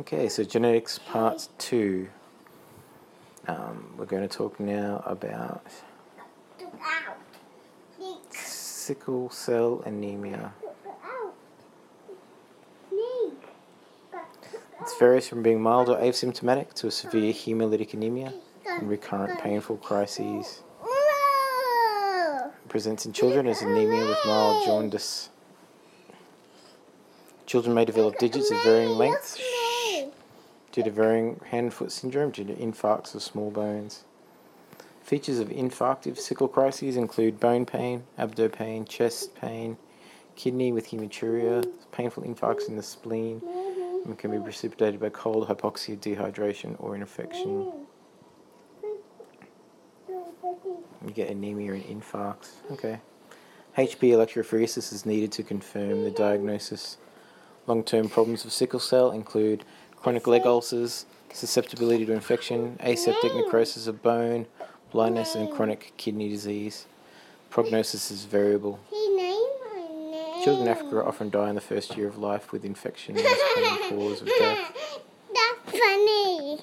Okay, so genetics part two. Um, we're going to talk now about sickle cell anemia. It's varies from being mild or asymptomatic to a severe hemolytic anemia and recurrent painful crises. It presents in children as anemia with mild jaundice. Children may develop digits of varying lengths due to varying hand-foot syndrome due to infarcts of small bones. Features of infarctive sickle crises include bone pain, abdo pain, chest pain, kidney with hematuria, painful infarcts in the spleen, and can be precipitated by cold, hypoxia, dehydration, or infection. You get anemia and infarcts. Okay. HB electrophoresis is needed to confirm the diagnosis. Long term problems of sickle cell include chronic leg ulcers, susceptibility to infection, aseptic mm. necrosis of bone, blindness, and chronic kidney disease. Prognosis is variable. Children in Africa often die in the first year of life with infection as common cause of death. That's funny.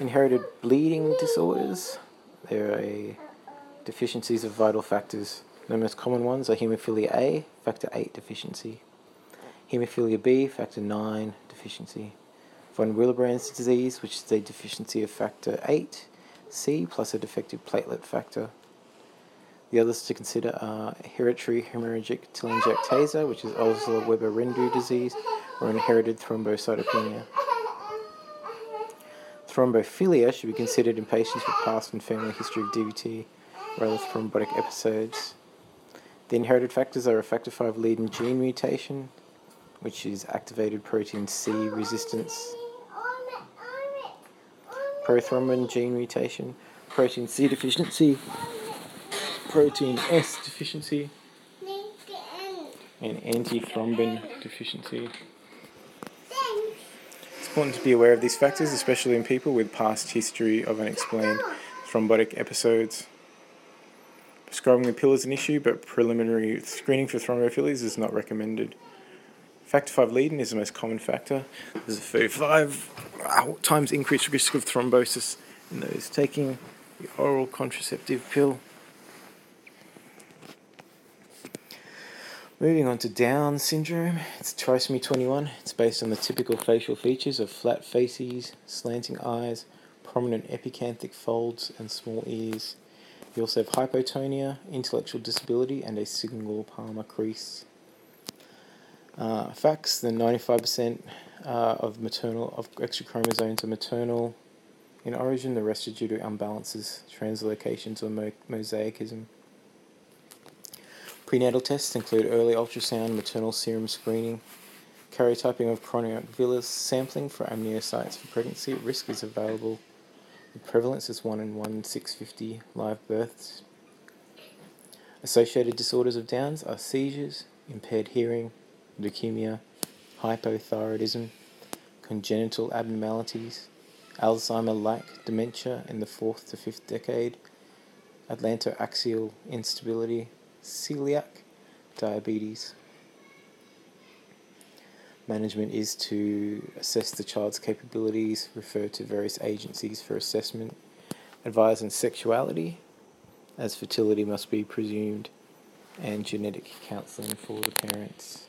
Inherited bleeding disorders. There are deficiencies of vital factors. The most common ones are hemophilia A, factor 8 deficiency, hemophilia B, factor 9 deficiency, von Willebrand's disease, which is a deficiency of factor 8, C plus a defective platelet factor. The others to consider are hereditary hemorrhagic telangiectasia, which is Osler Weber Rendu disease, or inherited thrombocytopenia. Thrombophilia should be considered in patients with past and family history of DVT or other thrombotic episodes. The inherited factors are a factor V Leiden gene mutation, which is activated protein C resistance, prothrombin gene mutation, protein C deficiency, protein S deficiency, and antithrombin deficiency. It's important to be aware of these factors, especially in people with past history of unexplained thrombotic episodes. Prescribing the pill is an issue, but preliminary screening for thrombophilias is not recommended. Factor V Leiden is the most common factor. There's a 35 uh, times increased risk of thrombosis in those taking the oral contraceptive pill. Moving on to Down syndrome, it's trisomy 21. It's based on the typical facial features of flat faces, slanting eyes, prominent epicanthic folds, and small ears. You also have hypotonia, intellectual disability, and a single palmar crease. Uh, facts: the 95% uh, of maternal of extra chromosomes are maternal in origin. The rest are due to imbalances, translocations, or mo- mosaicism. Prenatal tests include early ultrasound, maternal serum screening, karyotyping of chorionic villus, sampling for amniocytes for pregnancy. Risk is available. The prevalence is 1 in 1 650 live births. Associated disorders of Downs are seizures, impaired hearing, leukemia, hypothyroidism, congenital abnormalities, Alzheimer like dementia in the fourth to fifth decade, atlantoaxial instability, celiac, diabetes. Management is to assess the child's capabilities, refer to various agencies for assessment, advise on sexuality, as fertility must be presumed, and genetic counselling for the parents.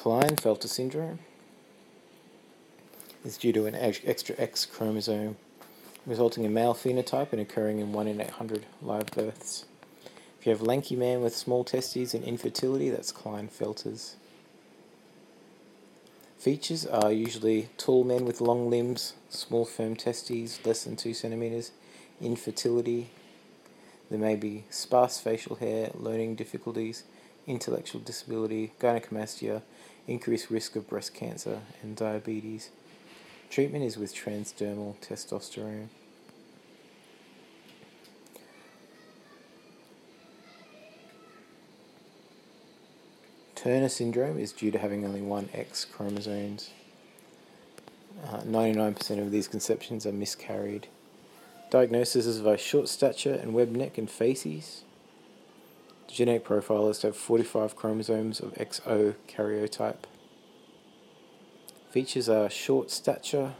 Klinefelter syndrome is due to an extra X chromosome, resulting in male phenotype and occurring in 1 in 800 live births. If you have lanky man with small testes and infertility, that's Klinefelter's. Features are usually tall men with long limbs, small firm testes, less than 2 centimeters, infertility. There may be sparse facial hair, learning difficulties, intellectual disability, gynecomastia, increased risk of breast cancer, and diabetes. Treatment is with transdermal testosterone. Turner syndrome is due to having only one X chromosomes. Uh, 99% of these conceptions are miscarried. Diagnosis is by short stature and web neck and facies. Genetic profile is to have 45 chromosomes of XO karyotype. Features are short stature,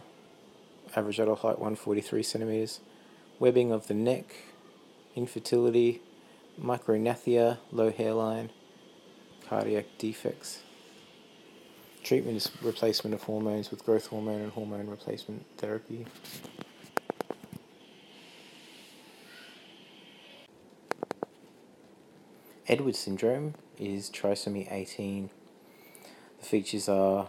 average adult height 143 centimeters, webbing of the neck, infertility, micrognathia, low hairline, cardiac defects. Treatment is replacement of hormones with growth hormone and hormone replacement therapy. Edwards syndrome is trisomy 18. The features are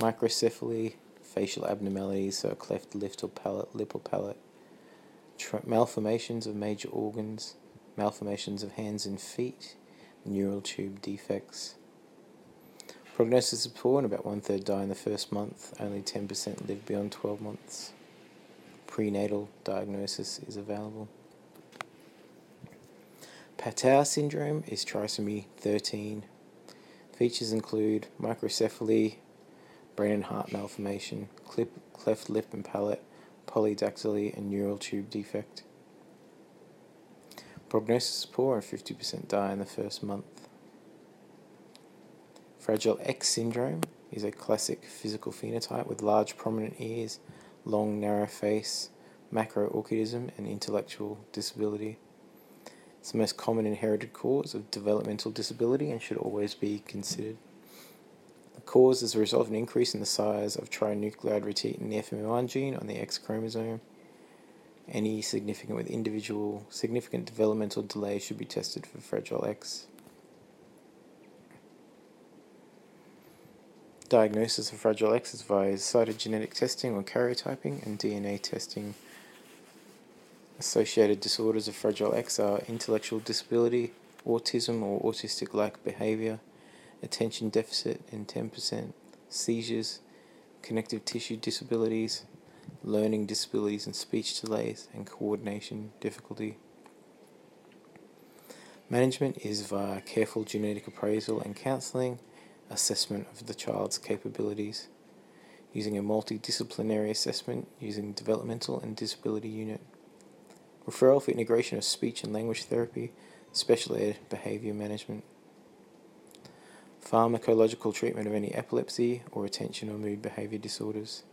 microcephaly, facial abnormalities, so a cleft lip or palate, lip or palate, malformations of major organs, malformations of hands and feet, neural tube defects. Prognosis is poor, and about one third die in the first month. Only 10% live beyond 12 months. Prenatal diagnosis is available. Patau syndrome is trisomy 13. Features include microcephaly, brain and heart malformation, clip, cleft lip and palate, polydactyly, and neural tube defect. Prognosis is poor and 50% die in the first month. Fragile X syndrome is a classic physical phenotype with large prominent ears, long narrow face, macro-orchidism, and intellectual disability. It's the most common inherited cause of developmental disability and should always be considered. The cause is a result of an increase in the size of trinucleotide repeat in the FMR1 gene on the X chromosome. Any significant with individual significant developmental delay should be tested for Fragile X. Diagnosis of Fragile X is via cytogenetic testing or karyotyping and DNA testing Associated disorders of Fragile X are intellectual disability, autism or autistic like behavior, attention deficit in 10%, seizures, connective tissue disabilities, learning disabilities and speech delays, and coordination difficulty. Management is via careful genetic appraisal and counselling, assessment of the child's capabilities, using a multidisciplinary assessment using developmental and disability unit referral for integration of speech and language therapy, special ed behavior management, pharmacological treatment of any epilepsy or attention or mood behavior disorders.